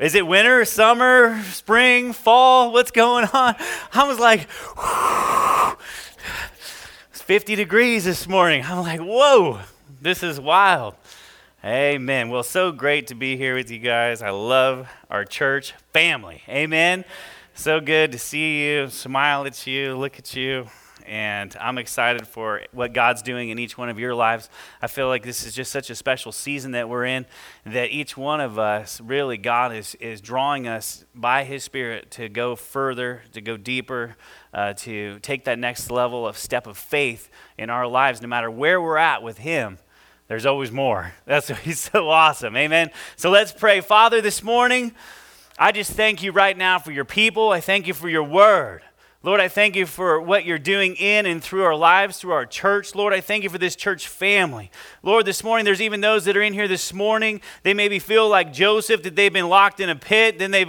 Is it winter, summer, spring, fall? What's going on? I was like, it's 50 degrees this morning. I'm like, whoa, this is wild. Amen. Well, so great to be here with you guys. I love our church family. Amen. So good to see you, smile at you, look at you and I'm excited for what God's doing in each one of your lives. I feel like this is just such a special season that we're in, that each one of us, really, God is, is drawing us by His Spirit to go further, to go deeper, uh, to take that next level of step of faith in our lives, no matter where we're at with Him. There's always more. That's He's so awesome. Amen. So let's pray. Father, this morning, I just thank you right now for your people. I thank you for your word. Lord, I thank you for what you're doing in and through our lives, through our church. Lord, I thank you for this church family. Lord, this morning, there's even those that are in here this morning. They maybe feel like Joseph, that they've been locked in a pit, then they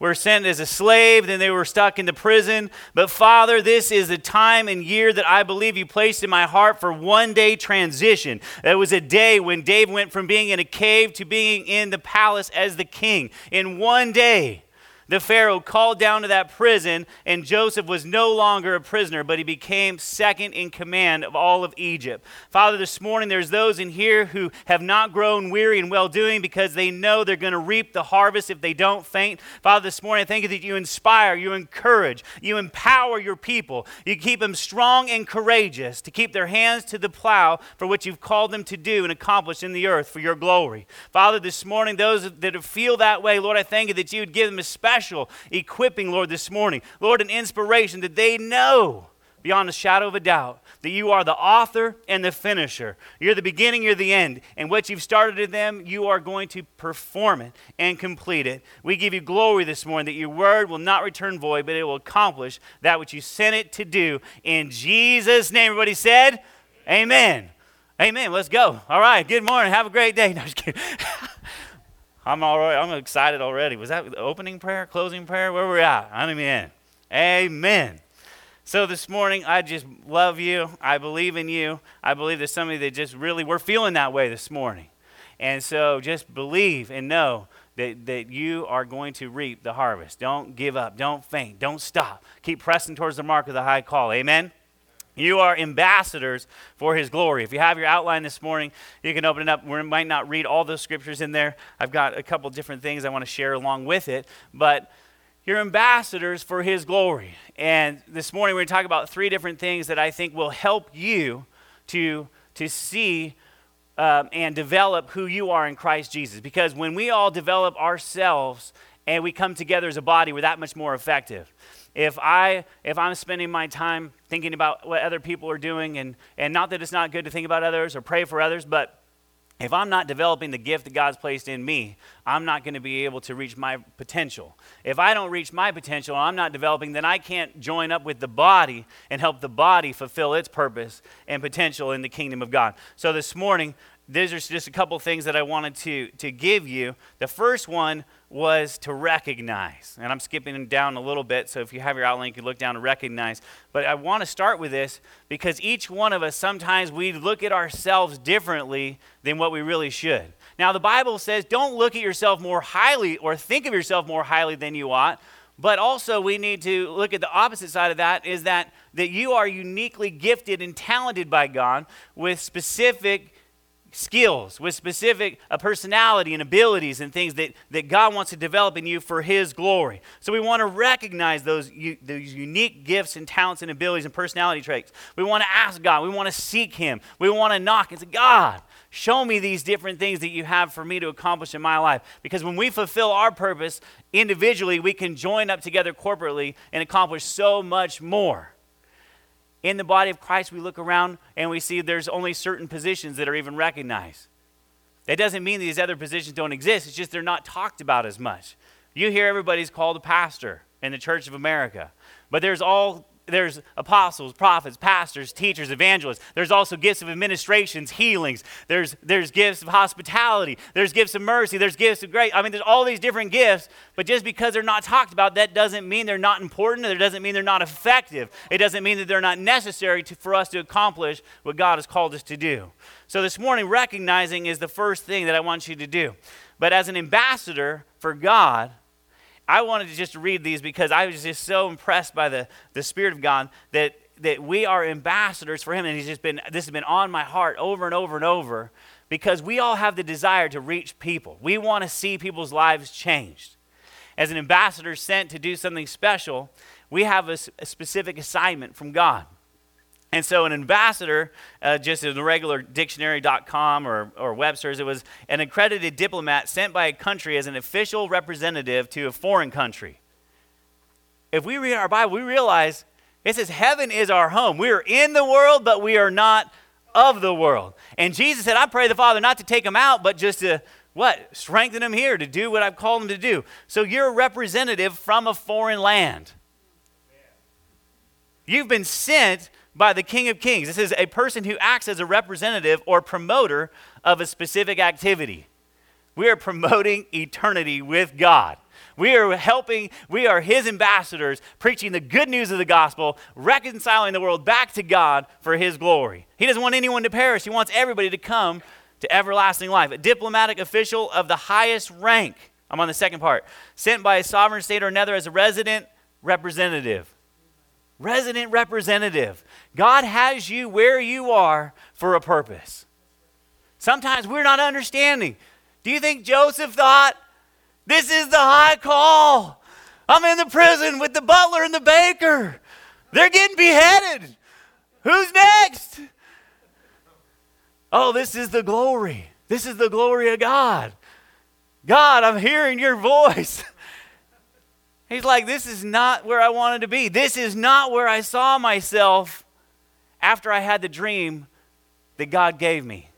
were sent as a slave, then they were stuck in the prison. But Father, this is the time and year that I believe you placed in my heart for one day transition. It was a day when Dave went from being in a cave to being in the palace as the king. In one day, the Pharaoh called down to that prison, and Joseph was no longer a prisoner, but he became second in command of all of Egypt. Father, this morning there's those in here who have not grown weary in well doing because they know they're going to reap the harvest if they don't faint. Father, this morning I thank you that you inspire, you encourage, you empower your people. You keep them strong and courageous to keep their hands to the plow for what you've called them to do and accomplish in the earth for your glory. Father, this morning, those that feel that way, Lord, I thank you that you would give them a special special equipping, Lord, this morning. Lord, an inspiration that they know beyond a shadow of a doubt that you are the author and the finisher. You're the beginning, you're the end. And what you've started in them, you are going to perform it and complete it. We give you glory this morning that your word will not return void, but it will accomplish that which you sent it to do. In Jesus' name, everybody said, Amen. Amen. Let's go. All right. Good morning. Have a great day. No, just kidding. I'm already, I'm excited already. Was that opening prayer, closing prayer? Where were we at? I'm in. Amen. So this morning, I just love you. I believe in you. I believe there's somebody that just really, we're feeling that way this morning. And so just believe and know that, that you are going to reap the harvest. Don't give up. Don't faint. Don't stop. Keep pressing towards the mark of the high call. Amen. You are ambassadors for his glory. If you have your outline this morning, you can open it up. We might not read all those scriptures in there. I've got a couple different things I want to share along with it, but you're ambassadors for his glory. And this morning we're going to talk about three different things that I think will help you to, to see um, and develop who you are in Christ Jesus. Because when we all develop ourselves and we come together as a body, we're that much more effective if i if i'm spending my time thinking about what other people are doing and and not that it's not good to think about others or pray for others but if i'm not developing the gift that god's placed in me i'm not going to be able to reach my potential. If i don't reach my potential and i'm not developing then i can't join up with the body and help the body fulfill its purpose and potential in the kingdom of god. So this morning these are just a couple things that I wanted to, to give you. The first one was to recognize. And I'm skipping down a little bit, so if you have your outline, you can look down and recognize. But I want to start with this because each one of us, sometimes we look at ourselves differently than what we really should. Now, the Bible says don't look at yourself more highly or think of yourself more highly than you ought. But also, we need to look at the opposite side of that is that, that you are uniquely gifted and talented by God with specific skills, with specific uh, personality and abilities and things that, that God wants to develop in you for His glory. So we want to recognize those, u- those unique gifts and talents and abilities and personality traits. We want to ask God. We want to seek Him. We want to knock and say, God, show me these different things that you have for me to accomplish in my life. Because when we fulfill our purpose individually, we can join up together corporately and accomplish so much more in the body of Christ, we look around and we see there's only certain positions that are even recognized. That doesn't mean these other positions don't exist, it's just they're not talked about as much. You hear everybody's called a pastor in the Church of America, but there's all there's apostles, prophets, pastors, teachers, evangelists. There's also gifts of administrations, healings. There's, there's gifts of hospitality. There's gifts of mercy. There's gifts of grace. I mean, there's all these different gifts, but just because they're not talked about, that doesn't mean they're not important. It doesn't mean they're not effective. It doesn't mean that they're not necessary to, for us to accomplish what God has called us to do. So this morning, recognizing is the first thing that I want you to do. But as an ambassador for God, I wanted to just read these because I was just so impressed by the, the Spirit of God that, that we are ambassadors for Him. And He's just been, this has been on my heart over and over and over because we all have the desire to reach people. We want to see people's lives changed. As an ambassador sent to do something special, we have a, a specific assignment from God. And so, an ambassador, uh, just in the regular dictionary.com or, or Webster's, it was an accredited diplomat sent by a country as an official representative to a foreign country. If we read our Bible, we realize it says heaven is our home. We are in the world, but we are not of the world. And Jesus said, I pray the Father not to take them out, but just to what? Strengthen them here to do what I've called them to do. So you're a representative from a foreign land. You've been sent by the King of Kings. This is a person who acts as a representative or promoter of a specific activity. We are promoting eternity with God. We are helping, we are his ambassadors, preaching the good news of the gospel, reconciling the world back to God for his glory. He doesn't want anyone to perish, he wants everybody to come to everlasting life. A diplomatic official of the highest rank. I'm on the second part. Sent by a sovereign state or another as a resident representative resident representative. God has you where you are for a purpose. Sometimes we're not understanding. Do you think Joseph thought, this is the high call? I'm in the prison with the butler and the baker. They're getting beheaded. Who's next? Oh, this is the glory. This is the glory of God. God, I'm hearing your voice. He's like, This is not where I wanted to be. This is not where I saw myself after I had the dream that God gave me.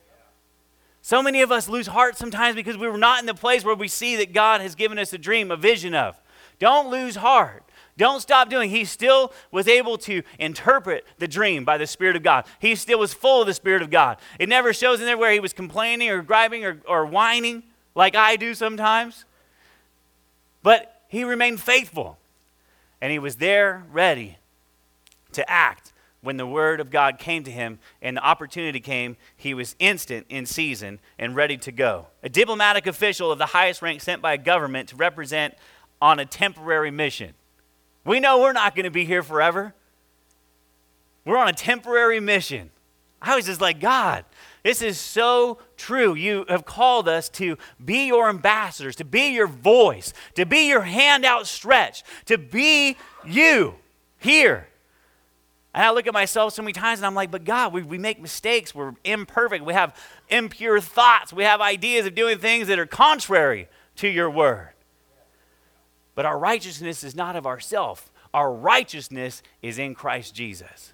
So many of us lose heart sometimes because we were not in the place where we see that God has given us a dream, a vision of. Don't lose heart. Don't stop doing. He still was able to interpret the dream by the Spirit of God. He still was full of the Spirit of God. It never shows in there where he was complaining or griping or, or whining like I do sometimes. But he remained faithful. And he was there ready to act when the word of God came to him and the opportunity came, he was instant in season and ready to go. A diplomatic official of the highest rank sent by a government to represent on a temporary mission. We know we're not going to be here forever. We're on a temporary mission. I was just like, God, this is so true. You have called us to be your ambassadors, to be your voice, to be your hand outstretched, to be you here. And I look at myself so many times and I'm like, but God, we, we make mistakes. We're imperfect. We have impure thoughts. We have ideas of doing things that are contrary to your word. But our righteousness is not of ourself, our righteousness is in Christ Jesus.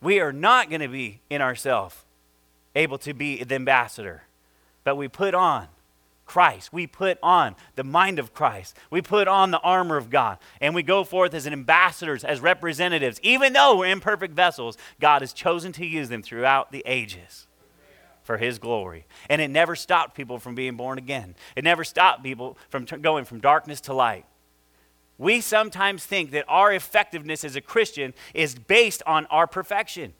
We are not going to be in ourselves able to be the ambassador. But we put on Christ. We put on the mind of Christ. We put on the armor of God. And we go forth as ambassadors, as representatives. Even though we're imperfect vessels, God has chosen to use them throughout the ages for His glory. And it never stopped people from being born again, it never stopped people from t- going from darkness to light. We sometimes think that our effectiveness as a Christian is based on our perfection.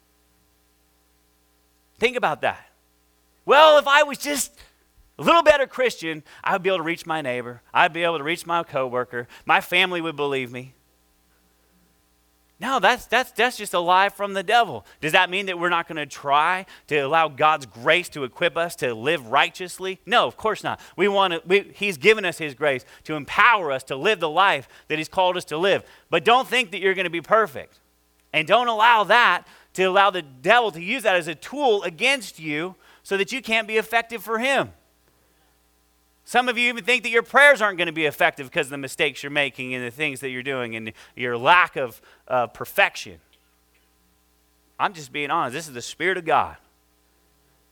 Think about that. Well, if I was just a little better Christian, I would be able to reach my neighbor. I'd be able to reach my coworker. My family would believe me. No, that's, that's, that's just a lie from the devil. Does that mean that we're not going to try to allow God's grace to equip us to live righteously? No, of course not. We want to, we, he's given us His grace to empower us to live the life that He's called us to live. But don't think that you're going to be perfect. And don't allow that to allow the devil to use that as a tool against you so that you can't be effective for him. Some of you even think that your prayers aren't going to be effective because of the mistakes you're making and the things that you're doing and your lack of uh, perfection. I'm just being honest. This is the Spirit of God.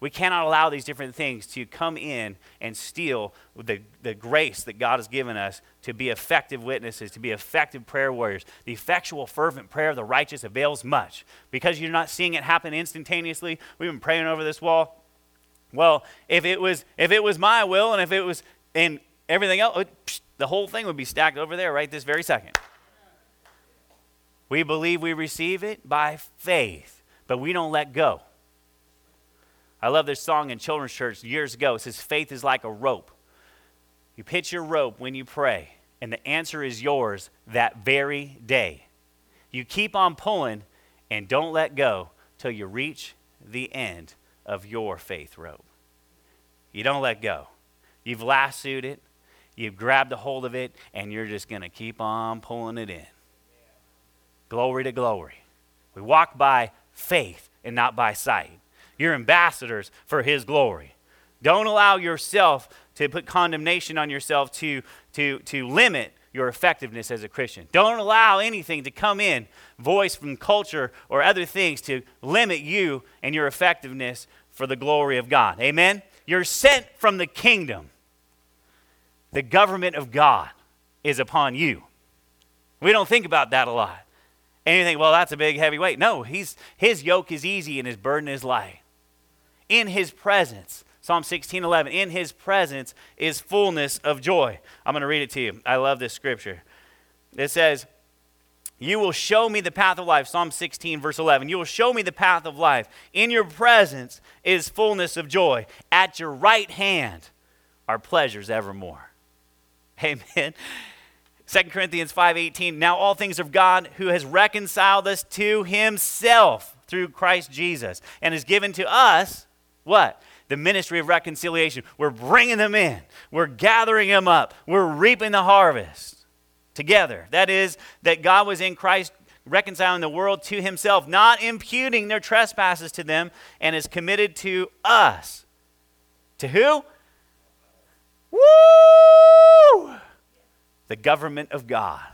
We cannot allow these different things to come in and steal the, the grace that God has given us to be effective witnesses, to be effective prayer warriors. The effectual, fervent prayer of the righteous avails much. Because you're not seeing it happen instantaneously, we've been praying over this wall. Well, if it was, if it was my will and if it was and everything else, it, the whole thing would be stacked over there right this very second. We believe we receive it by faith, but we don't let go. I love this song in children's church years ago. It says, Faith is like a rope. You pitch your rope when you pray, and the answer is yours that very day. You keep on pulling and don't let go till you reach the end of your faith rope. You don't let go. You've lassoed it, you've grabbed a hold of it, and you're just going to keep on pulling it in. Glory to glory. We walk by faith and not by sight. You're ambassadors for His glory. Don't allow yourself to put condemnation on yourself to, to, to limit your effectiveness as a Christian. Don't allow anything to come in, voice from culture or other things, to limit you and your effectiveness for the glory of God. Amen? You're sent from the kingdom. The government of God is upon you. We don't think about that a lot. And you think, well, that's a big heavy weight. No, he's, his yoke is easy and his burden is light in his presence. Psalm 16, 11. In his presence is fullness of joy. I'm going to read it to you. I love this scripture. It says, You will show me the path of life. Psalm 16, verse 11. You will show me the path of life. In your presence is fullness of joy. At your right hand are pleasures evermore. Amen. 2 Corinthians 5:18 Now all things of God who has reconciled us to himself through Christ Jesus and has given to us what? The ministry of reconciliation. We're bringing them in, we're gathering them up, we're reaping the harvest together. That is, that God was in Christ reconciling the world to himself, not imputing their trespasses to them, and is committed to us. To who? Woo! The government of God,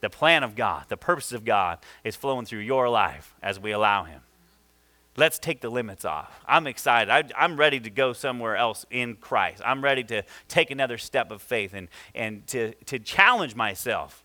the plan of God, the purpose of God is flowing through your life as we allow Him. Let's take the limits off. I'm excited. I, am ready to go somewhere else in Christ. I'm ready to take another step of faith and, and to, to challenge myself.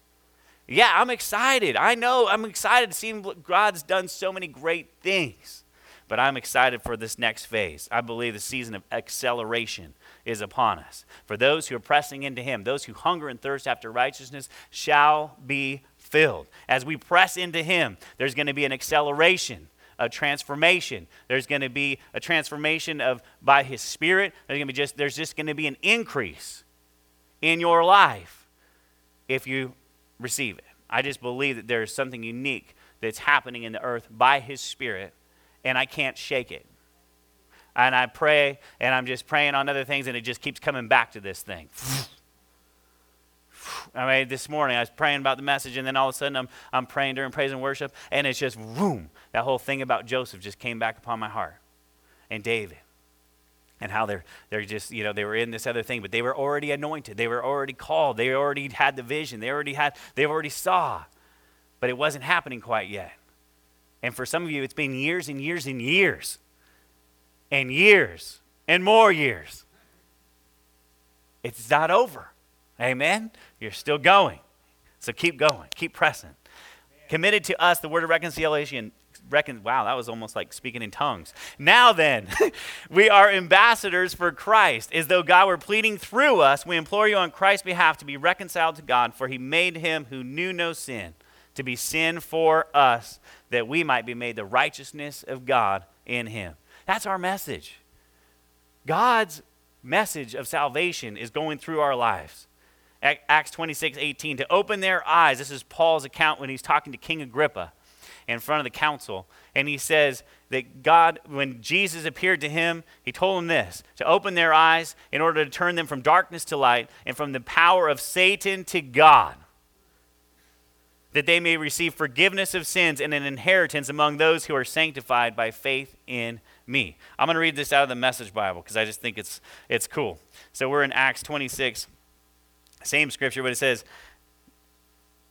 Yeah, I'm excited. I know I'm excited to see God's done so many great things. But I'm excited for this next phase. I believe the season of acceleration is upon us. For those who are pressing into Him, those who hunger and thirst after righteousness shall be filled. As we press into Him, there's going to be an acceleration a transformation. There's going to be a transformation of by His Spirit. There's going to be just there's just going to be an increase in your life if you receive it. I just believe that there is something unique that's happening in the earth by His Spirit, and I can't shake it. And I pray, and I'm just praying on other things, and it just keeps coming back to this thing. I mean, this morning I was praying about the message, and then all of a sudden I'm, I'm praying during praise and worship, and it's just boom. That whole thing about Joseph just came back upon my heart, and David, and how they're they're just you know they were in this other thing, but they were already anointed, they were already called, they already had the vision, they already had they already saw, but it wasn't happening quite yet. And for some of you, it's been years and years and years, and years and more years. It's not over. Amen? You're still going. So keep going, keep pressing. Committed to us the word of reconciliation. Recon- wow, that was almost like speaking in tongues. Now then, we are ambassadors for Christ, as though God were pleading through us. We implore you on Christ's behalf to be reconciled to God, for he made him who knew no sin to be sin for us, that we might be made the righteousness of God in him. That's our message. God's message of salvation is going through our lives. Acts 26, 18, to open their eyes. This is Paul's account when he's talking to King Agrippa in front of the council. And he says that God, when Jesus appeared to him, he told him this to open their eyes in order to turn them from darkness to light and from the power of Satan to God, that they may receive forgiveness of sins and an inheritance among those who are sanctified by faith in me. I'm going to read this out of the Message Bible because I just think it's, it's cool. So we're in Acts 26, same scripture, but it says,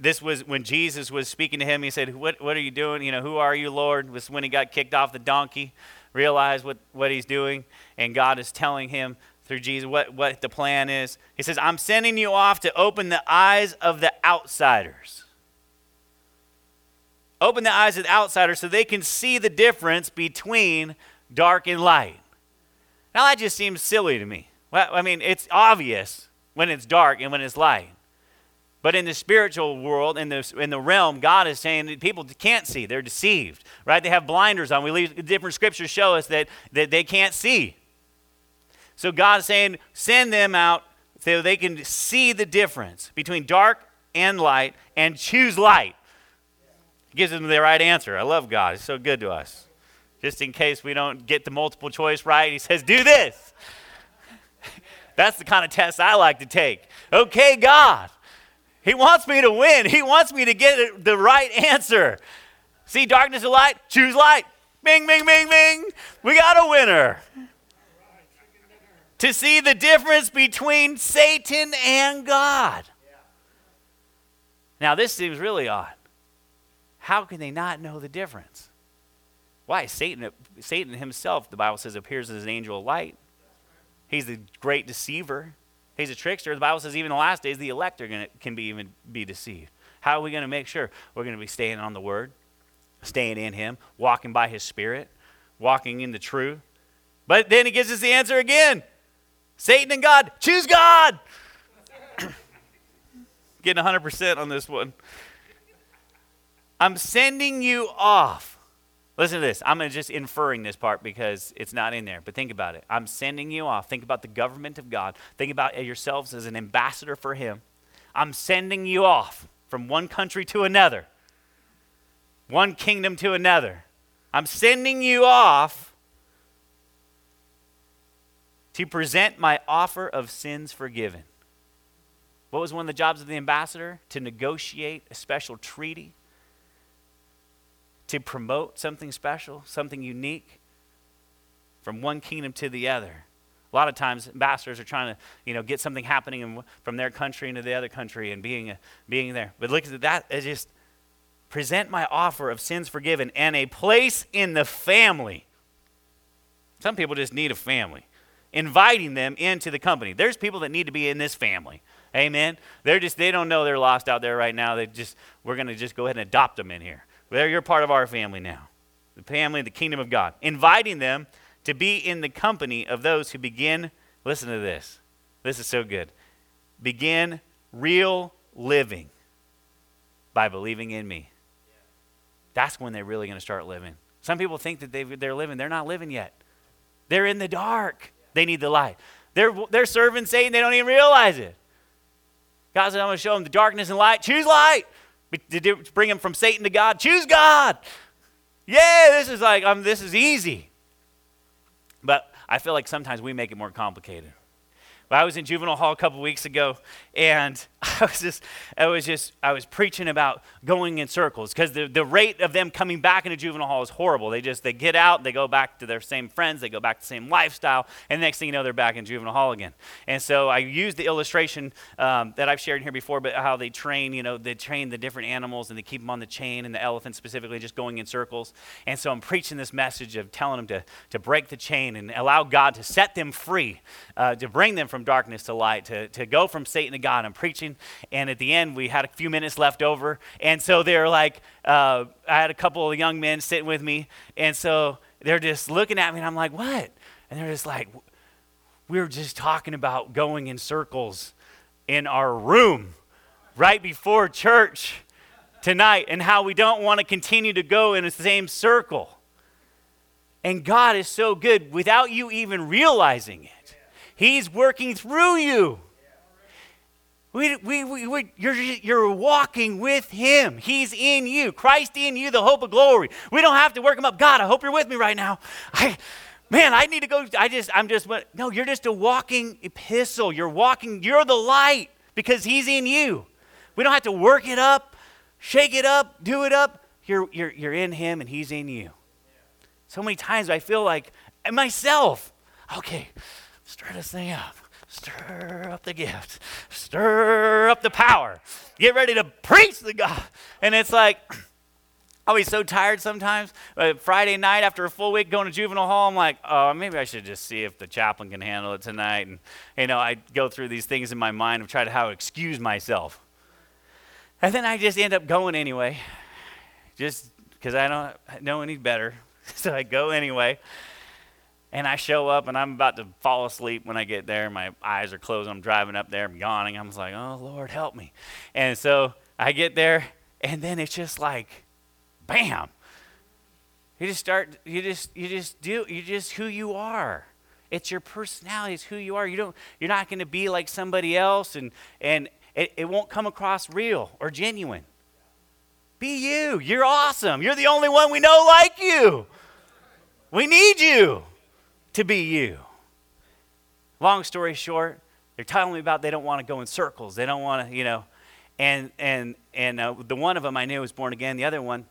this was when Jesus was speaking to him. He said, what, what are you doing? You know, who are you, Lord? Was when he got kicked off the donkey realize what, what he's doing, and God is telling him through Jesus what, what the plan is. He says, I'm sending you off to open the eyes of the outsiders. Open the eyes of the outsiders so they can see the difference between dark and light. Now, that just seems silly to me. Well, I mean, it's obvious when it's dark and when it's light. But in the spiritual world, in the, in the realm, God is saying that people can't see. They're deceived, right? They have blinders on. We leave, different scriptures show us that, that they can't see. So God is saying, send them out so they can see the difference between dark and light and choose light. He gives them the right answer. I love God. He's so good to us. Just in case we don't get the multiple choice right, he says, do this. That's the kind of test I like to take. Okay, God, he wants me to win. He wants me to get the right answer. See darkness or light? Choose light. Bing, bing, bing, bing. We got a winner. To see the difference between Satan and God. Now, this seems really odd. How can they not know the difference? Why? Satan, Satan himself, the Bible says, appears as an angel of light. He's the great deceiver. He's a trickster. The Bible says even in the last days, the elect are gonna, can be even be deceived. How are we going to make sure? We're going to be staying on the Word, staying in Him, walking by His Spirit, walking in the truth. But then He gives us the answer again Satan and God, choose God. Getting 100% on this one. I'm sending you off Listen to this. I'm just inferring this part because it's not in there, but think about it. I'm sending you off. Think about the government of God. Think about yourselves as an ambassador for Him. I'm sending you off from one country to another, one kingdom to another. I'm sending you off to present my offer of sins forgiven. What was one of the jobs of the ambassador? To negotiate a special treaty to promote something special, something unique from one kingdom to the other. A lot of times, ambassadors are trying to, you know, get something happening in, from their country into the other country and being, a, being there. But look at that. It's just present my offer of sins forgiven and a place in the family. Some people just need a family. Inviting them into the company. There's people that need to be in this family. Amen. They're just they don't know they're lost out there right now. They just we're going to just go ahead and adopt them in here. They're, you're part of our family now, the family, of the kingdom of God. Inviting them to be in the company of those who begin, listen to this. This is so good. Begin real living by believing in me. That's when they're really going to start living. Some people think that they they're living. They're not living yet. They're in the dark. They need the light. They're, they're serving Satan. They don't even realize it. God said, I'm going to show them the darkness and light. Choose light. To bring him from Satan to God? Choose God. Yeah, this is like, um, this is easy. But I feel like sometimes we make it more complicated. I was in juvenile hall a couple weeks ago, and I was just, I was just, I was preaching about going in circles because the, the rate of them coming back into juvenile hall is horrible. They just, they get out, they go back to their same friends, they go back to the same lifestyle, and next thing you know, they're back in juvenile hall again. And so I used the illustration um, that I've shared here before, but how they train, you know, they train the different animals and they keep them on the chain, and the elephant specifically just going in circles. And so I'm preaching this message of telling them to, to break the chain and allow God to set them free, uh, to bring them from darkness to light, to, to go from Satan to God. I'm preaching and at the end, we had a few minutes left over. And so they're like, uh, I had a couple of young men sitting with me. And so they're just looking at me, and I'm like, what? And they're just like, we were just talking about going in circles in our room right before church tonight and how we don't want to continue to go in the same circle. And God is so good without you even realizing it. He's working through you. We, we, we, we, you're, you're walking with Him. He's in you. Christ in you, the hope of glory. We don't have to work Him up. God, I hope you're with me right now. I, man, I need to go. I just, I'm just, no, you're just a walking epistle. You're walking, you're the light because He's in you. We don't have to work it up, shake it up, do it up. You're, you're, you're in Him and He's in you. So many times I feel like myself, okay, stir this thing up stir up the gift, stir up the power, get ready to preach the God. And it's like, I'll be so tired sometimes. Uh, Friday night after a full week going to juvenile hall, I'm like, oh, maybe I should just see if the chaplain can handle it tonight. And, you know, I go through these things in my mind and try to how excuse myself. And then I just end up going anyway, just because I don't know any better. so I go anyway. And I show up and I'm about to fall asleep when I get there. My eyes are closed. I'm driving up there. I'm yawning. I'm like, oh, Lord, help me. And so I get there, and then it's just like, bam. You just start, you just, you just do, you just who you are. It's your personality, it's who you are. You don't, you're not going to be like somebody else, and, and it, it won't come across real or genuine. Be you. You're awesome. You're the only one we know like you. We need you to be you. Long story short, they're telling me about they don't want to go in circles. They don't want to, you know, and and and uh, the one of them I knew was born again. The other one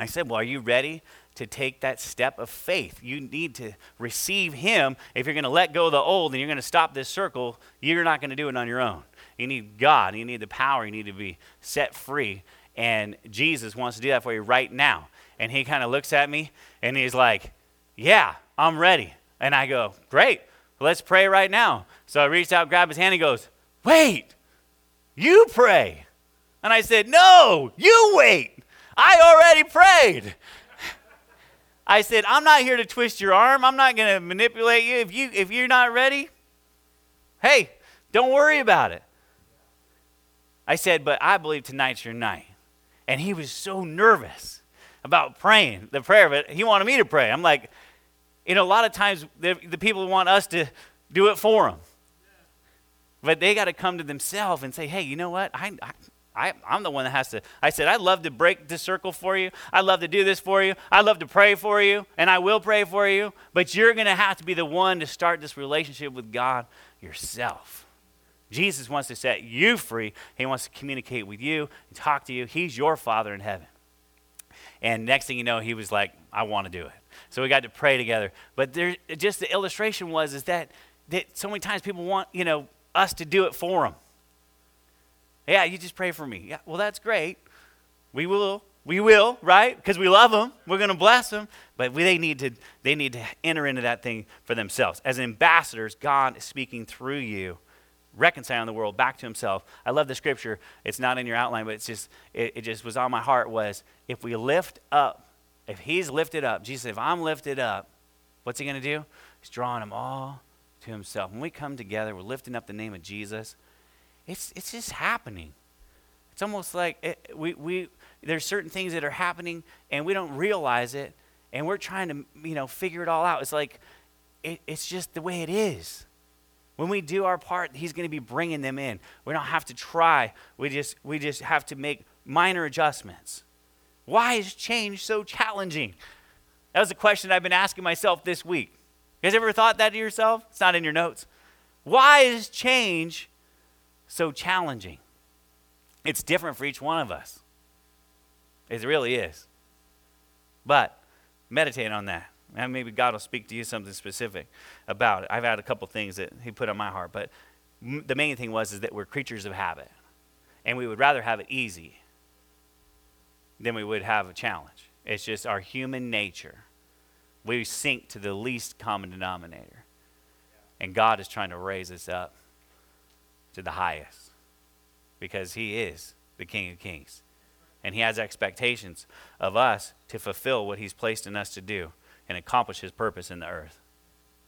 I said, Well, are you ready to take that step of faith? You need to receive Him. If you're going to let go of the old and you're going to stop this circle, you're not going to do it on your own. You need God. You need the power. You need to be set free. And Jesus wants to do that for you right now. And He kind of looks at me and He's like, Yeah, I'm ready. And I go, Great. Let's pray right now. So I reached out, grabbed his hand, he goes, Wait, you pray. And I said, No, you wait. I already prayed. I said, I'm not here to twist your arm. I'm not going to manipulate you. If, you. if you're not ready, hey, don't worry about it. I said, but I believe tonight's your night. And he was so nervous about praying the prayer, but he wanted me to pray. I'm like, you know, a lot of times the, people want us to do it for them. But they got to come to themselves and say, hey, you know what? I, I, I, am the one that has to. I said, I'd love to break the circle for you. I'd love to do this for you. I'd love to pray for you, and I will pray for you. But you're going to have to be the one to start this relationship with God yourself. Jesus wants to set you free. He wants to communicate with you and talk to you. He's your Father in heaven. And next thing you know, he was like, I want to do it. So we got to pray together. But there, just the illustration was is that, that so many times people want, you know, us to do it for them. Yeah, you just pray for me. Yeah, well, that's great. We will. We will, right? Because we love them. We're going to bless them. But we, they, need to, they need to enter into that thing for themselves. As ambassadors, God is speaking through you, reconciling the world back to himself. I love the scripture. It's not in your outline, but it's just, it, it just was on my heart was, if we lift up, if he's lifted up, Jesus said, if I'm lifted up, what's he going to do? He's drawing them all to himself. When we come together, we're lifting up the name of Jesus it's, it's just happening. It's almost like it, we, we, there's certain things that are happening and we don't realize it and we're trying to, you know, figure it all out. It's like, it, it's just the way it is. When we do our part, he's going to be bringing them in. We don't have to try. We just, we just have to make minor adjustments. Why is change so challenging? That was a question I've been asking myself this week. You guys ever thought that to yourself? It's not in your notes. Why is change so challenging. It's different for each one of us. It really is. But meditate on that. And maybe God will speak to you something specific about it. I've had a couple things that He put on my heart, but the main thing was is that we're creatures of habit, and we would rather have it easy than we would have a challenge. It's just our human nature. We sink to the least common denominator, and God is trying to raise us up to the highest because he is the King of Kings. And he has expectations of us to fulfill what he's placed in us to do and accomplish his purpose in the earth.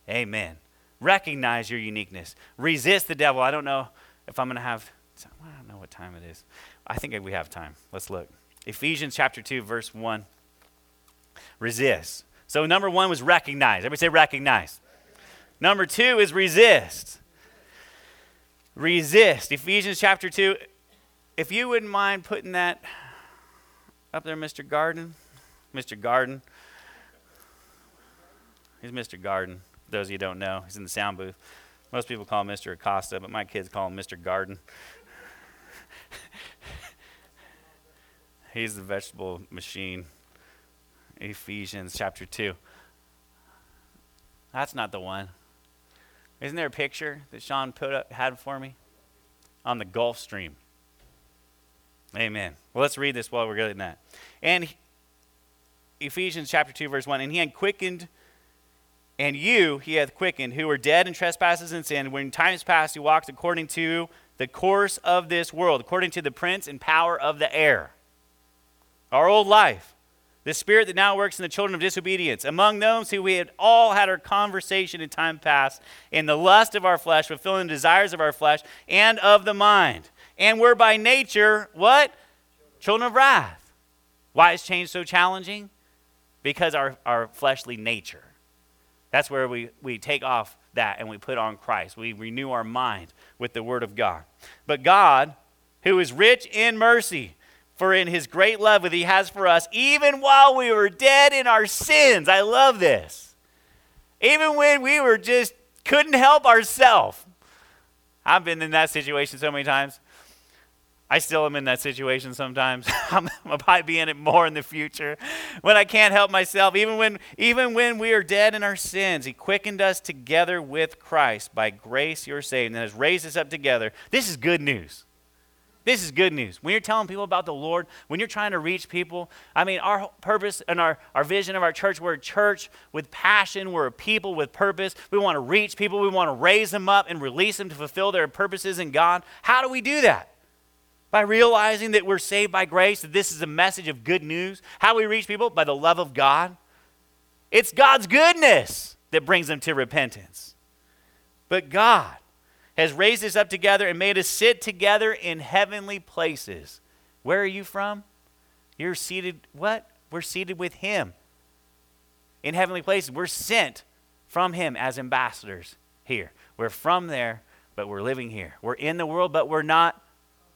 Amen. Recognize your uniqueness. Resist the devil. I don't know if I'm going to have, I don't know what time it is. I think we have time. Let's look. Ephesians chapter 2, verse 1. Resist. So, number one was recognize. Everybody say recognize. Number two is resist resist. Ephesians chapter 2. If you wouldn't mind putting that up there, Mr. Garden. Mr. Garden. He's Mr. Garden. Those of you don't know, he's in the sound booth. Most people call him Mr. Acosta, but my kids call him Mr. Garden. He's the vegetable machine. Ephesians chapter 2. That's not the one. Isn't there a picture that Sean put up, had for me on the Gulf Stream? Amen. Well, let's read this while we're getting that. And Ephesians chapter 2, verse 1. And he had quickened, and you he hath quickened, who were dead in trespasses and sin, when times past you walked according to the course of this world, according to the prince and power of the air. Our old life. The spirit that now works in the children of disobedience, among those who we had all had our conversation in time past, in the lust of our flesh, fulfilling the desires of our flesh and of the mind. And we're by nature, what? Children of wrath. Why is change so challenging? Because our, our fleshly nature. That's where we, we take off that and we put on Christ. We renew our mind with the Word of God. But God, who is rich in mercy, for in his great love that he has for us, even while we were dead in our sins, I love this. Even when we were just couldn't help ourselves. I've been in that situation so many times. I still am in that situation sometimes. I'm, I might be in it more in the future when I can't help myself. Even when, even when we are dead in our sins, He quickened us together with Christ. By grace you're saved and has raised us up together. This is good news. This is good news. When you're telling people about the Lord, when you're trying to reach people, I mean, our purpose and our, our vision of our church, we're a church with passion. We're a people with purpose. We want to reach people. We want to raise them up and release them to fulfill their purposes in God. How do we do that? by realizing that we're saved by grace, that this is a message of good news. How do we reach people? By the love of God. It's God's goodness that brings them to repentance. But God has raised us up together and made us sit together in heavenly places. Where are you from? You're seated, what? We're seated with Him in heavenly places. We're sent from Him as ambassadors here. We're from there, but we're living here. We're in the world, but we're not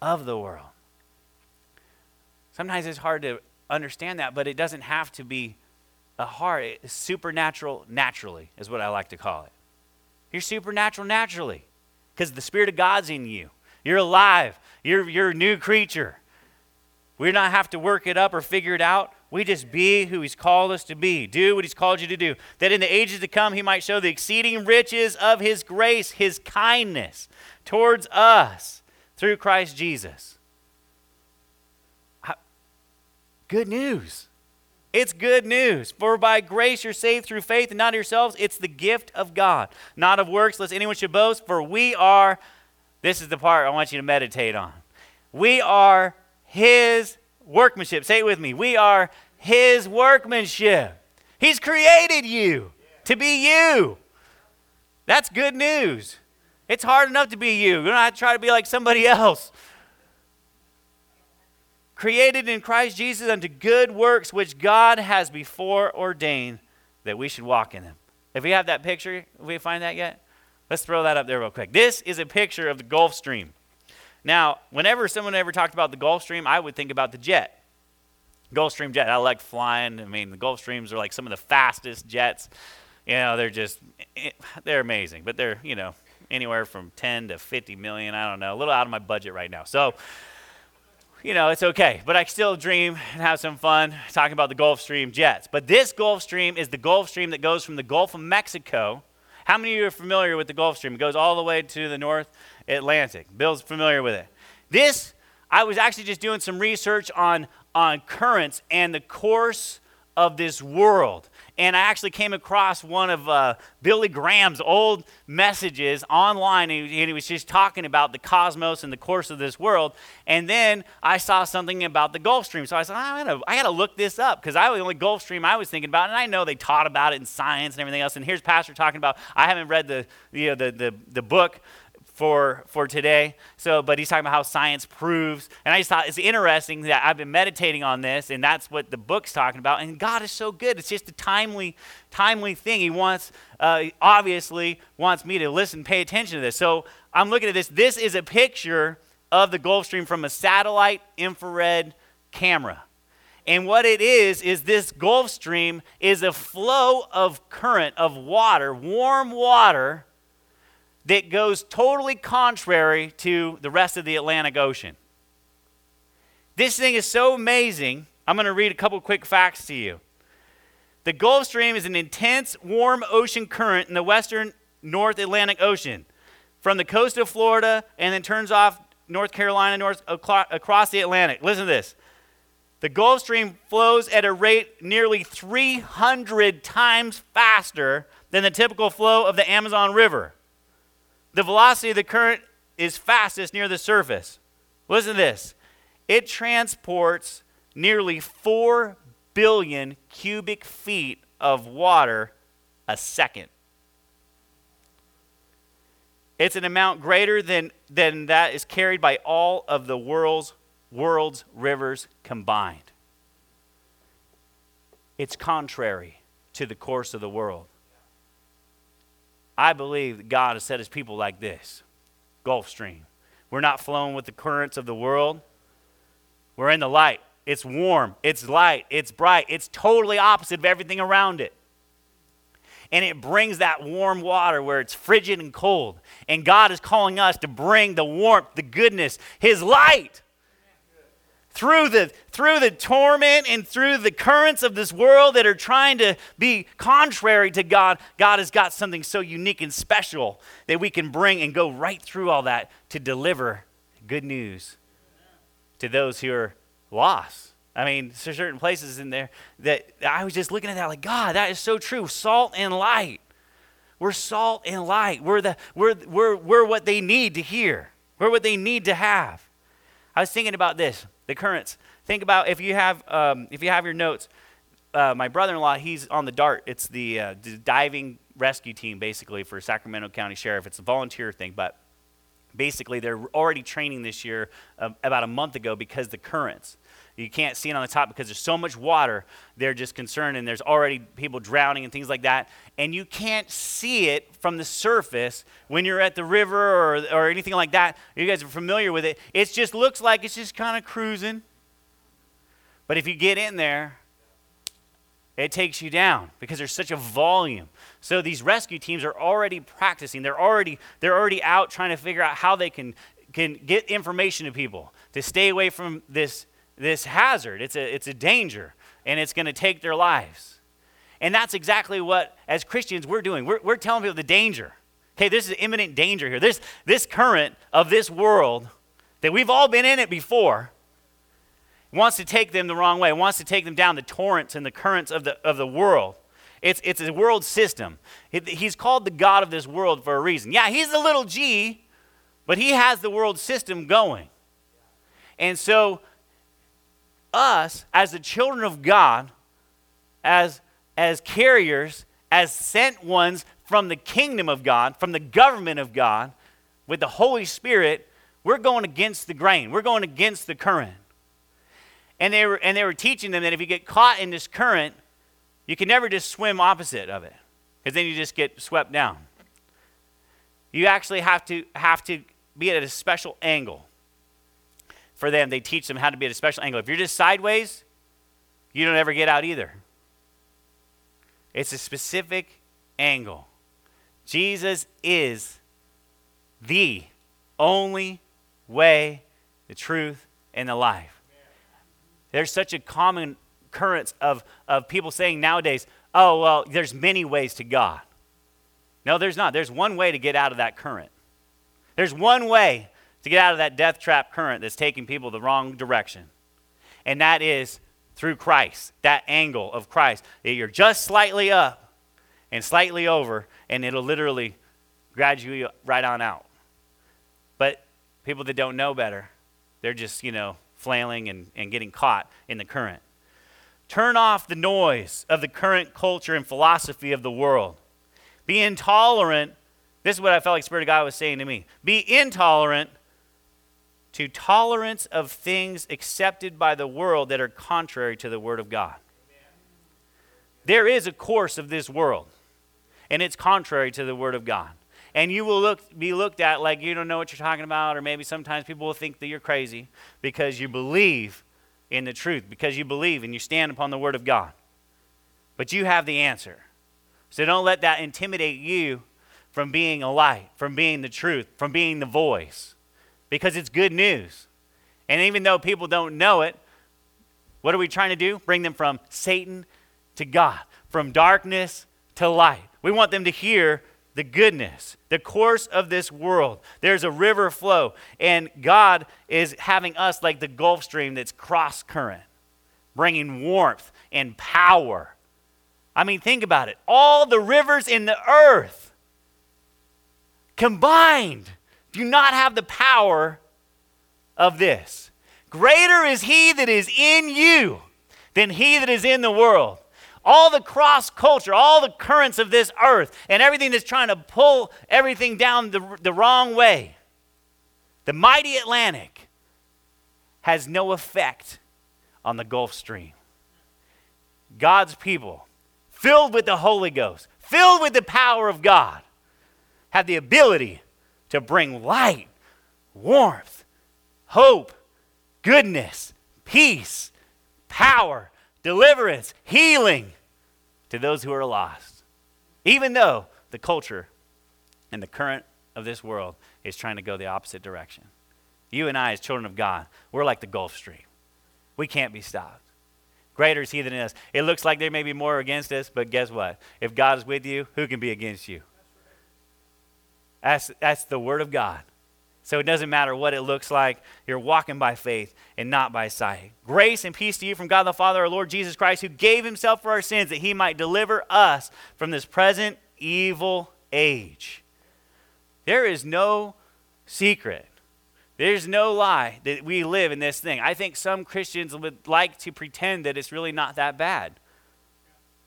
of the world. Sometimes it's hard to understand that, but it doesn't have to be a hard, supernatural naturally, is what I like to call it. You're supernatural naturally because the Spirit of God's in you. You're alive, you're, you're a new creature. We don't have to work it up or figure it out. We just be who He's called us to be, do what He's called you to do, that in the ages to come He might show the exceeding riches of His grace, His kindness towards us through Christ Jesus. Good news. It's good news. For by grace you're saved through faith and not yourselves. It's the gift of God, not of works, lest anyone should boast. For we are, this is the part I want you to meditate on. We are His workmanship. Say it with me. We are His workmanship. He's created you to be you. That's good news. It's hard enough to be you. You don't have to try to be like somebody else. Created in Christ Jesus unto good works which God has before ordained that we should walk in them. If we have that picture, if we find that yet, let's throw that up there real quick. This is a picture of the Gulf Stream. Now, whenever someone ever talked about the Gulf Stream, I would think about the jet. Gulfstream jet. I like flying. I mean, the Gulfstreams are like some of the fastest jets. You know, they're just, eh, they're amazing. But they're, you know, anywhere from 10 to 50 million. I don't know. A little out of my budget right now. So, you know, it's okay. But I still dream and have some fun talking about the Gulfstream jets. But this Gulf Stream is the Gulf Stream that goes from the Gulf of Mexico. How many of you are familiar with the Gulf Stream? It goes all the way to the North Atlantic. Bill's familiar with it. This, I was actually just doing some research on, on currents and the course of this world and I actually came across one of uh, Billy Graham's old messages online, and he, and he was just talking about the cosmos and the course of this world. And then I saw something about the Gulf Stream, so I said, I gotta, I gotta look this up because I was the only Gulf Stream I was thinking about, and I know they taught about it in science and everything else. And here's Pastor talking about. I haven't read the you know, the, the the book for for today. So, but he's talking about how science proves, and I just thought it's interesting that I've been meditating on this, and that's what the book's talking about. And God is so good; it's just a timely, timely thing. He wants, uh, obviously, wants me to listen, pay attention to this. So I'm looking at this. This is a picture of the Gulf Stream from a satellite infrared camera. And what it is, is this Gulf Stream is a flow of current of water, warm water, that goes totally contrary to the rest of the Atlantic Ocean. This thing is so amazing. I'm going to read a couple quick facts to you. The Gulf Stream is an intense, warm ocean current in the western North Atlantic Ocean from the coast of Florida and then turns off North Carolina north across the Atlantic. Listen to this. The Gulf Stream flows at a rate nearly 300 times faster than the typical flow of the Amazon River. The velocity of the current is fastest near the surface. Listen to this it transports nearly 4 billion cubic feet of water a second. It's an amount greater than, than that is carried by all of the world's, world's rivers combined. It's contrary to the course of the world. I believe that God has set his people like this Gulf Stream. We're not flowing with the currents of the world. We're in the light. It's warm, it's light, it's bright, it's totally opposite of everything around it and it brings that warm water where it's frigid and cold. And God is calling us to bring the warmth, the goodness, His light through the through the torment and through the currents of this world that are trying to be contrary to God, God has got something so unique and special that we can bring and go right through all that to deliver good news to those who are lost. I mean, there's certain places in there that I was just looking at that like, God, that is so true. Salt and light. We're salt and light. We're, the, we're, we're, we're what they need to hear, we're what they need to have. I was thinking about this the currents. Think about if you have, um, if you have your notes. Uh, my brother-in-law, he's on the DART. It's the, uh, the diving rescue team, basically, for Sacramento County Sheriff. It's a volunteer thing, but basically they're already training this year uh, about a month ago because the currents you can't see it on the top because there's so much water. They're just concerned, and there's already people drowning and things like that. And you can't see it from the surface when you're at the river or, or anything like that. You guys are familiar with it. It just looks like it's just kind of cruising. But if you get in there, it takes you down because there's such a volume. So these rescue teams are already practicing. They're already they're already out trying to figure out how they can can get information to people to stay away from this this hazard. It's a, it's a danger, and it's going to take their lives. And that's exactly what, as Christians, we're doing. We're, we're telling people the danger. Okay, this is imminent danger here. This, this current of this world that we've all been in it before wants to take them the wrong way, wants to take them down the torrents and the currents of the, of the world. It's, it's a world system. He's called the God of this world for a reason. Yeah, he's the little g, but he has the world system going. And so us as the children of God, as, as carriers, as sent ones from the kingdom of God, from the government of God, with the Holy Spirit, we're going against the grain. We're going against the current. And they were, and they were teaching them that if you get caught in this current, you can never just swim opposite of it, because then you just get swept down. You actually have to, have to be at a special angle for them, they teach them how to be at a special angle. If you're just sideways, you don't ever get out either. It's a specific angle. Jesus is the only way, the truth, and the life. There's such a common current of, of people saying nowadays, oh, well, there's many ways to God. No, there's not. There's one way to get out of that current. There's one way to get out of that death trap current that's taking people the wrong direction. And that is through Christ, that angle of Christ. You're just slightly up and slightly over, and it'll literally graduate right on out. But people that don't know better, they're just, you know, flailing and, and getting caught in the current. Turn off the noise of the current culture and philosophy of the world. Be intolerant. This is what I felt like Spirit of God was saying to me. Be intolerant to tolerance of things accepted by the world that are contrary to the Word of God. There is a course of this world, and it's contrary to the Word of God. And you will look, be looked at like you don't know what you're talking about, or maybe sometimes people will think that you're crazy because you believe in the truth, because you believe and you stand upon the Word of God. But you have the answer. So don't let that intimidate you from being a light, from being the truth, from being the voice because it's good news. And even though people don't know it, what are we trying to do? Bring them from Satan to God, from darkness to light. We want them to hear the goodness, the course of this world. There's a river flow, and God is having us like the Gulf Stream that's cross current. bringing warmth and power. I mean, think about it. All the rivers in the earth combined do not have the power of this. Greater is he that is in you than he that is in the world. All the cross culture, all the currents of this earth, and everything that's trying to pull everything down the, the wrong way, the mighty Atlantic has no effect on the Gulf Stream. God's people, filled with the Holy Ghost, filled with the power of God, have the ability to bring light, warmth, hope, goodness, peace, power, deliverance, healing to those who are lost. Even though the culture and the current of this world is trying to go the opposite direction. You and I, as children of God, we're like the Gulf Stream. We can't be stopped. Greater is He than us. It looks like there may be more against us, but guess what? If God is with you, who can be against you? That's, that's the Word of God. So it doesn't matter what it looks like. You're walking by faith and not by sight. Grace and peace to you from God the Father, our Lord Jesus Christ, who gave himself for our sins that he might deliver us from this present evil age. There is no secret. There's no lie that we live in this thing. I think some Christians would like to pretend that it's really not that bad.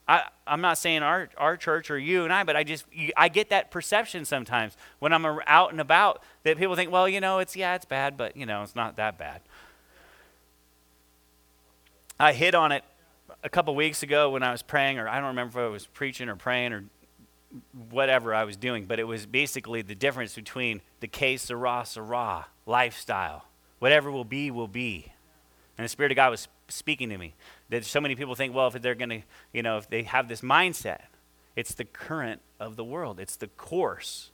I, I'm not saying our, our church or you and I, but I just, I get that perception sometimes when I'm out and about that people think, well, you know, it's, yeah, it's bad, but, you know, it's not that bad. I hit on it a couple weeks ago when I was praying, or I don't remember if I was preaching or praying or whatever I was doing, but it was basically the difference between the que sera, sera lifestyle. Whatever will be, will be. And the Spirit of God was speaking to me that so many people think, well, if they're going to, you know, if they have this mindset, it's the current of the world, it's the course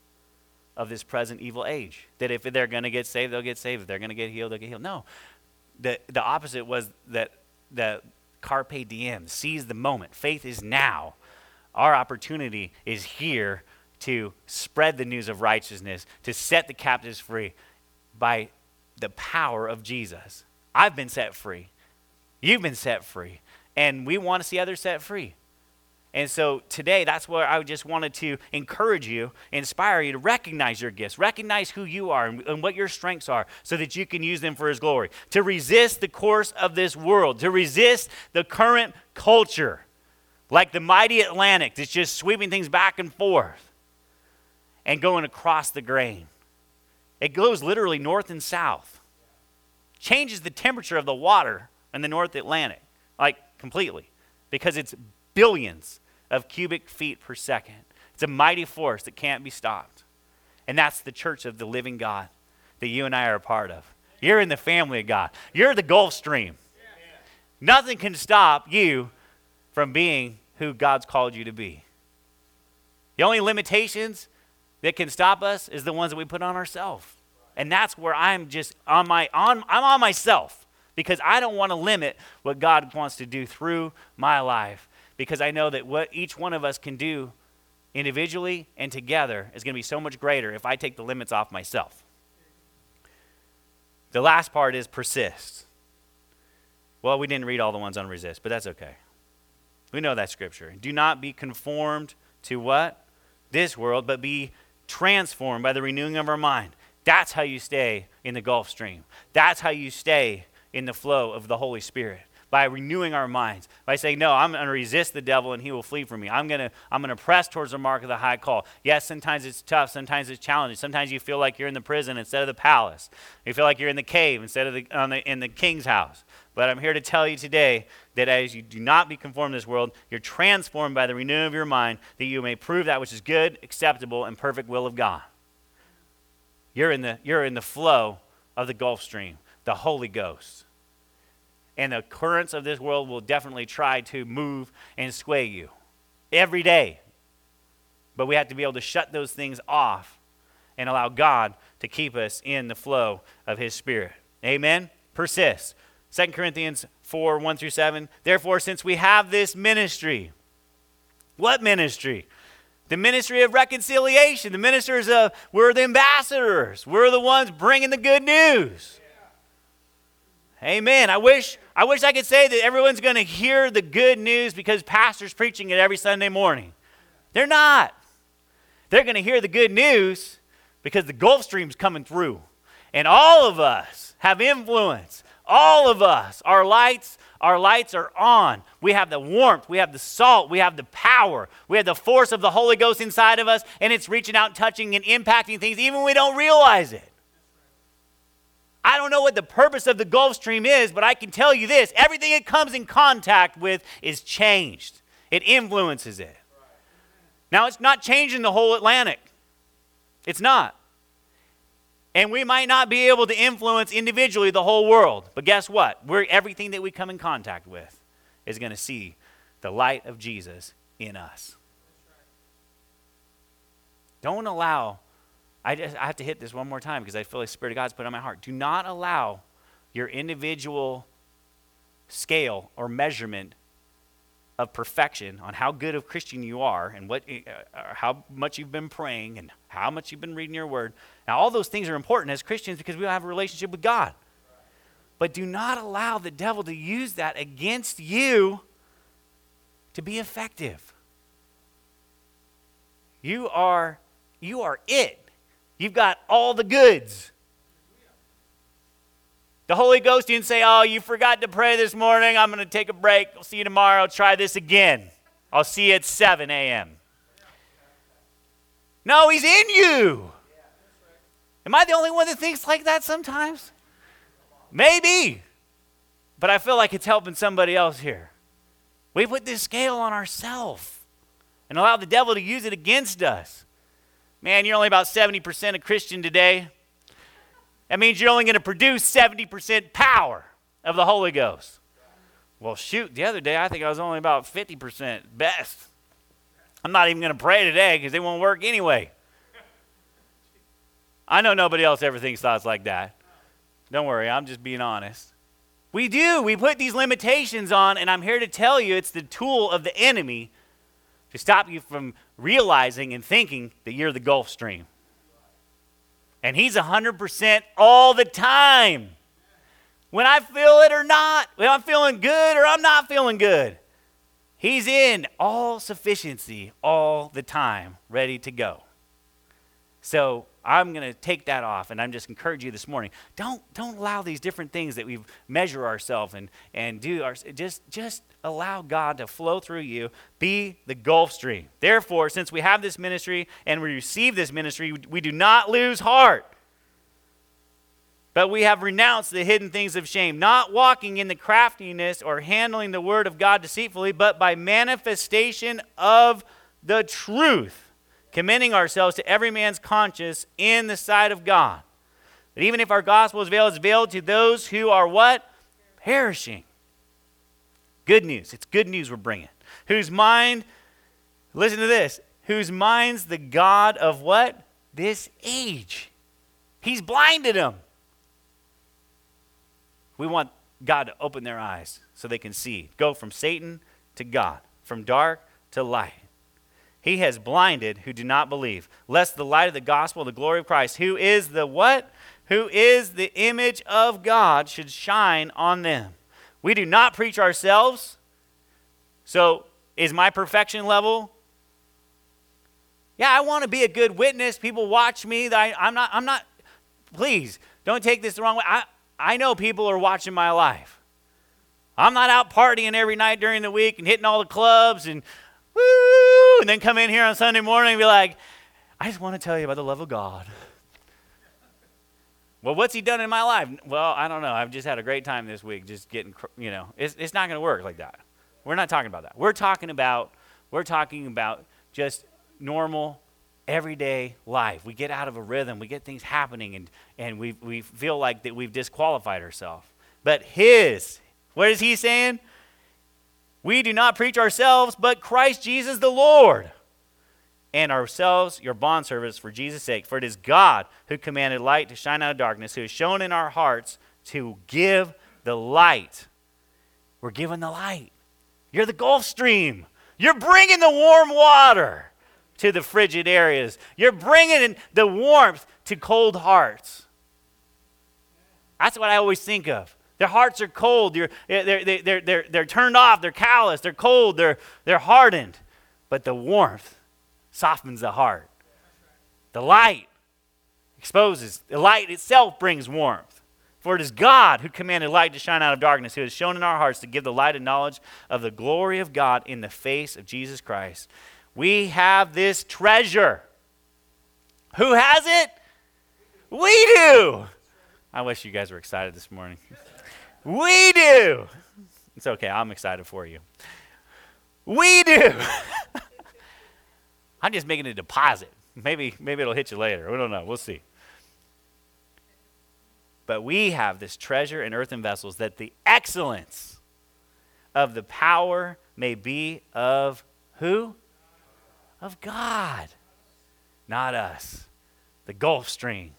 of this present evil age. That if they're going to get saved, they'll get saved. If they're going to get healed, they'll get healed. No. The, the opposite was that, that carpe diem, seize the moment. Faith is now. Our opportunity is here to spread the news of righteousness, to set the captives free by the power of Jesus. I've been set free. You've been set free. And we want to see others set free. And so today, that's where I just wanted to encourage you, inspire you to recognize your gifts, recognize who you are and, and, what your strengths are so that you can use them for His glory. To resist the course of this world, to resist the current culture, like the mighty Atlantic that's just sweeping things back and forth and going across the grain. It goes literally north and south, changes the temperature of the water and the North Atlantic, like completely, because it's billions of cubic feet per second. It's a mighty force that can't be stopped. And that's the church of the living God that you and I are a part of. You're in the family of God, you're the Gulf Stream. Nothing can stop you from being who God's called you to be. The only limitations that can stop us is the ones that we put on ourselves. And that's where I'm just on my on I'm on myself because I don't want to limit what God wants to do through my life because I know that what each one of us can do individually and together is going to be so much greater if I take the limits off myself. The last part is persist. Well, we didn't read all the ones on resist, but that's okay. We know that scripture. Do not be conformed to what? This world, but be transformed by the renewing of our mind. That's how you stay in the Gulf Stream. That's how you stay in the flow of the Holy Spirit by renewing our minds, by saying, No, I'm going to resist the devil and he will flee from me. I'm going to I'm going to press towards the mark of the high call. Yes, sometimes it's tough, sometimes it's challenging. Sometimes you feel like you're in the prison instead of the palace. You feel like you're in the cave instead of the, the in the king's house. But I'm here to tell you today that as you do not be conformed to this world, you're transformed by the renewing of your mind, that you may prove that which is good, acceptable, and perfect will of God. You're in the, you're in the flow of the Gulf Stream, the Holy Ghost and the currents of this world will definitely try to move and sway you every day. But we have to be able to shut those things off and allow God to keep us in the flow of His Spirit. Amen? Persist. 2 Corinthians 4 1 through 7. Therefore, since we have this ministry, what ministry? The ministry of reconciliation. The ministers of, we're the ambassadors. We're the ones bringing the good news. Amen. I wish I wish I could say that everyone's going to hear the good news because pastor's preaching it every Sunday morning. They're not. They're going to hear the good news because the Gulf Stream's coming through. And all of us have influence. All of us, our lights, our lights are on. We have the warmth, we have the salt, we have the power, we have the force of the Holy Ghost inside of us, and it's reaching out, touching, and impacting things even we don't realize it. I don't know what the purpose of the Gulf Stream is, but I can tell you this everything it comes in contact with is changed, it influences it. Now, it's not changing the whole Atlantic, it's not. And we might not be able to influence individually the whole world, but guess what? We're, everything that we come in contact with is going to see the light of Jesus in us. Don't allow I, just, I have to hit this one more time because I feel like the Spirit of God's put on my heart. Do not allow your individual scale or measurement of perfection on how good of Christian you are and what, uh, uh, how much you've been praying and how much you've been reading your word. Now, all those things are important as Christians because we have a relationship with God. But do not allow the devil to use that against you to be effective. You are, you are it. You've got all the goods. The Holy Ghost didn't say, Oh, you forgot to pray this morning. I'm going to take a break. I'll see you tomorrow. Try this again. I'll see you at 7 a.m. No, He's in you. Am I the only one that thinks like that sometimes? Maybe. But I feel like it's helping somebody else here. We put this scale on ourselves and allow the devil to use it against us. Man, you're only about 70% a Christian today. That means you're only going to produce 70% power of the Holy Ghost. Well, shoot, the other day I think I was only about 50% best. I'm not even going to pray today because it won't work anyway. I know nobody else ever thinks thoughts like that. Don't worry, I'm just being honest. We do. We put these limitations on, and I'm here to tell you it's the tool of the enemy to stop you from realizing and thinking that you're the Gulf Stream. And He's 100% all the time. When I feel it or not, when I'm feeling good or I'm not feeling good, He's in all sufficiency all the time, ready to go. So I'm going to take that off, and I'm just encourage you this morning. Don't don't allow these different things that we measure ourselves and and do. Our, just just allow God to flow through you. Be the Gulf Stream. Therefore, since we have this ministry and we receive this ministry, we do not lose heart. But we have renounced the hidden things of shame, not walking in the craftiness or handling the word of God deceitfully, but by manifestation of the truth commending ourselves to every man's conscience in the sight of God. But even if our gospel is veiled, it's veiled to those who are what? Perishing. Good news. It's good news we're bringing. Whose mind, listen to this, whose mind's the God of what? This age. He's blinded them. We want God to open their eyes so they can see. Go from Satan to God, from dark to light. He has blinded who do not believe, lest the light of the gospel, the glory of Christ, who is the what? Who is the image of God, should shine on them. We do not preach ourselves. So, is my perfection level? Yeah, I want to be a good witness. People watch me. I, I'm not, I'm not, please, don't take this the wrong way. I, I know people are watching my life. I'm not out partying every night during the week and hitting all the clubs and woo, and then come in here on Sunday morning and be like, I just want to tell you about the love of God. Well, what's he done in my life? Well, I don't know. I've just had a great time this week, just getting, you know, it's, it's not going to work like that. We're not talking about that. We're talking about, we're talking about just normal, everyday life. We get out of a rhythm, we get things happening, and, and we, we feel like that we've disqualified ourselves. But his, what is he saying? We do not preach ourselves, but Christ Jesus the Lord, and ourselves your bondservants for Jesus' sake. For it is God who commanded light to shine out of darkness, who has shone in our hearts to give the light. We're giving the light. You're the Gulf Stream. You're bringing the warm water to the frigid areas. You're bringing the warmth to cold hearts. That's what I always think of. Their hearts are cold. They're, they're, they're, they're, they're turned off. They're callous. They're cold. They're, they're hardened. But the warmth softens the heart. The light exposes, the light itself brings warmth. For it is God who commanded light to shine out of darkness, who has shone in our hearts to give the light and knowledge of the glory of God in the face of Jesus Christ. We have this treasure. Who has it? We do. I wish you guys were excited this morning. We do. It's okay. I'm excited for you. We do. I'm just making a deposit. Maybe, maybe it'll hit you later. We don't know. We'll see. But we have this treasure in earthen vessels that the excellence of the power may be of who? Of God, not us. The Gulf Stream.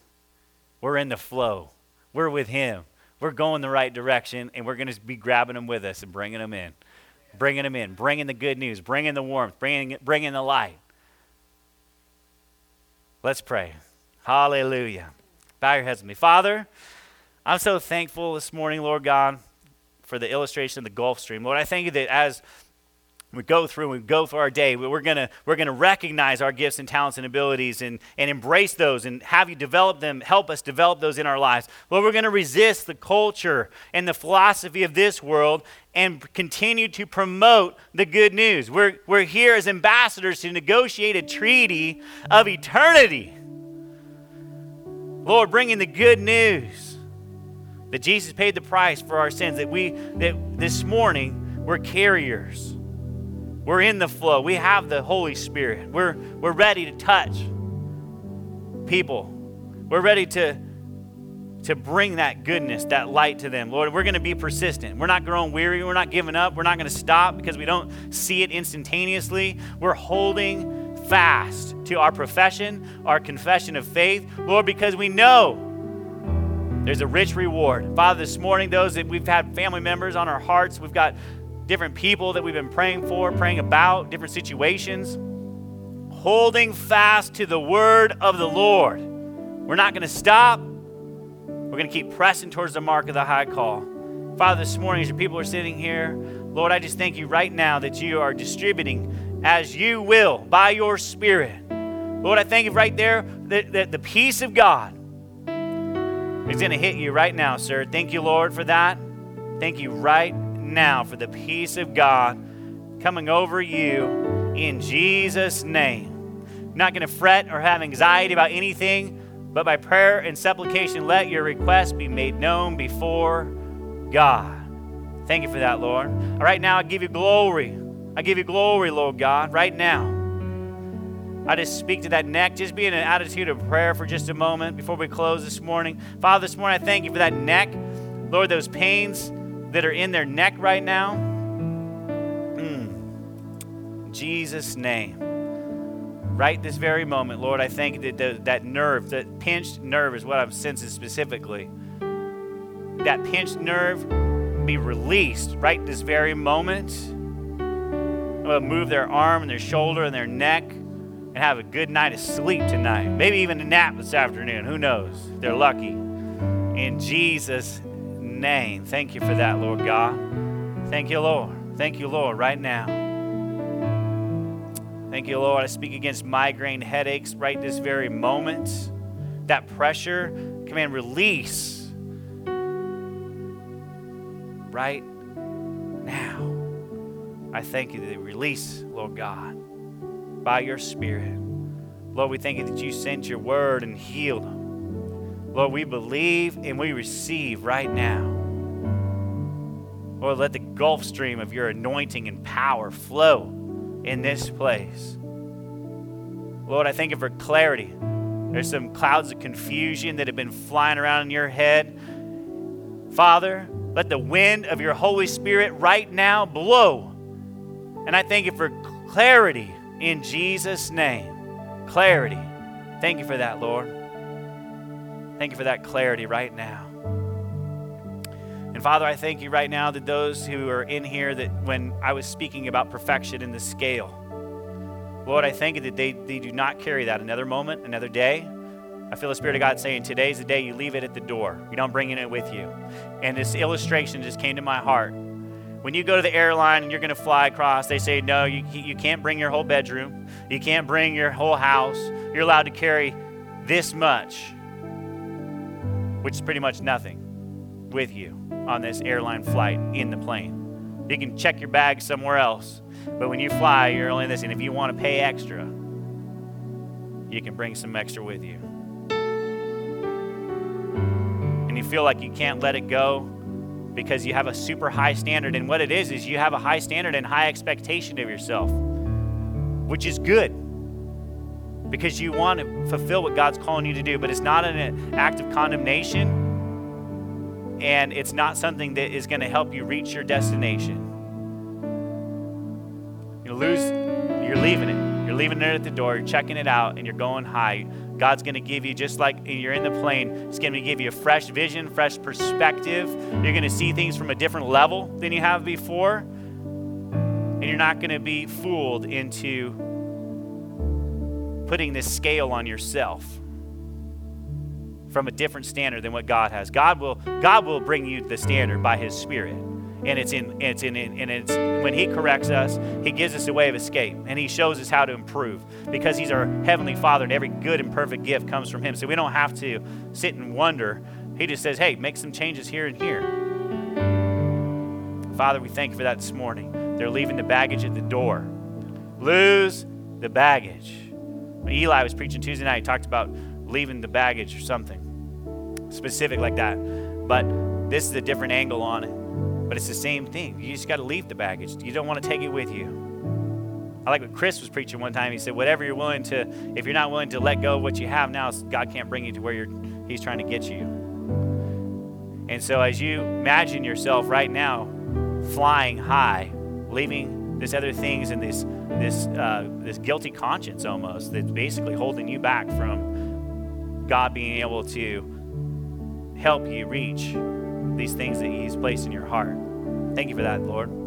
We're in the flow. We're with Him. We're going the right direction, and we're going to be grabbing them with us and bringing them in. Bringing them in, bringing the good news, bringing the warmth, bringing, bringing the light. Let's pray. Hallelujah. Bow your heads with me. Father, I'm so thankful this morning, Lord God, for the illustration of the Gulf Stream. Lord, I thank you that as we go through and we go through our day we're going we're to recognize our gifts and talents and abilities and, and embrace those and have you develop them help us develop those in our lives. Lord we're going to resist the culture and the philosophy of this world and continue to promote the good news. We're, we're here as ambassadors to negotiate a treaty of eternity. Lord bringing the good news that jesus paid the price for our sins that we that this morning we're carriers we're in the flow. We have the Holy Spirit. We're, we're ready to touch people. We're ready to, to bring that goodness, that light to them. Lord, we're going to be persistent. We're not growing weary. We're not giving up. We're not going to stop because we don't see it instantaneously. We're holding fast to our profession, our confession of faith, Lord, because we know there's a rich reward. Father, this morning, those that we've had family members on our hearts, we've got different people that we've been praying for, praying about, different situations, holding fast to the word of the Lord. We're not going to stop. We're going to keep pressing towards the mark of the high call. Father, this morning, as your people are sitting here, Lord, I just thank you right now that you are distributing as you will by your Spirit. Lord, I thank you right there that, that the peace of God is going to hit you right now, sir. Thank you, Lord, for that. Thank you right now for the peace of God coming over you in Jesus' name. not going to fret or have anxiety about anything, but by prayer and supplication, let your request be made known before God. Thank you for that, Lord. All right, now I give you glory. I give you glory, Lord God, right now. I just speak to that neck. Just be in an attitude of prayer for just a moment before we close this morning. Father, this morning I thank you for that neck. Lord, those pains that are in their neck right now. Mm. Jesus' name. Right this very moment, Lord, I thank that the, that nerve, that pinched nerve is what I'm sensing specifically. That pinched nerve be released right this very moment. I'm going to move their arm and their shoulder and their neck and have a good night of sleep tonight. Maybe even a nap this afternoon. Who knows? They're lucky. In Jesus' name. Thank you for that, Lord God. Thank you, Lord. Thank you, Lord, right now. Thank you, Lord. I speak against migraine headaches right this very moment. That pressure, command release right now. I thank you that they release, Lord God, by your Spirit. Lord, we thank you that you sent your word and healed them. Lord, we believe and we receive right now. Lord, let the Gulf Stream of your anointing and power flow in this place. Lord, I thank you for clarity. There's some clouds of confusion that have been flying around in your head. Father, let the wind of your Holy Spirit right now blow. And I thank you for clarity in Jesus' name. Clarity. Thank you for that, Lord. Thank you for that clarity right now. And Father, I thank you right now that those who are in here, that when I was speaking about perfection in the scale, Lord, I thank you that they, they do not carry that another moment, another day. I feel the Spirit of God saying, Today's the day you leave it at the door. You don't bring it with you. And this illustration just came to my heart. When you go to the airline and you're going to fly across, they say, No, you, you can't bring your whole bedroom. You can't bring your whole house. You're allowed to carry this much, which is pretty much nothing, with you on this airline flight in the plane. You can check your bag somewhere else, but when you fly, you're only this. And if you want to pay extra, you can bring some extra with you. And you feel like you can't let it go because you have a super high standard. And what it is, is you have a high standard and high expectation of yourself, which is good because you want to fulfill what God's calling you to do, but it's not an act of condemnation and it's not something that is going to help you reach your destination. You lose, you're leaving it. You're leaving it at the door, you're checking it out, and you're going high. God's going to give you, just like you're in the plane, it's going to give you a fresh vision, fresh perspective. You're going to see things from a different level than you have before. And you're not going to be fooled into putting this scale on yourself from a different standard than what God has. God will God will bring you the standard by his spirit. And it's in it's in and it's when he corrects us, he gives us a way of escape and he shows us how to improve because he's our heavenly father and every good and perfect gift comes from him. So we don't have to sit and wonder. He just says, "Hey, make some changes here and here." Father, we thank you for that this morning. They're leaving the baggage at the door. Lose the baggage. Eli was preaching Tuesday night, he talked about leaving the baggage or something specific like that. But this is a different angle on it. But it's the same thing. You just got to leave the baggage. You don't want to take it with you. I like what Chris was preaching one time. He said, "Whatever you're willing to, if you're not willing to let go of what you have now, God can't bring you to where you're, He's trying to get you." And so, as you imagine yourself right now, flying high, leaving this other things and this this uh, this guilty conscience almost that's basically holding you back from God being able to help you reach these things that He's placed in your heart. Thank you for that, Lord.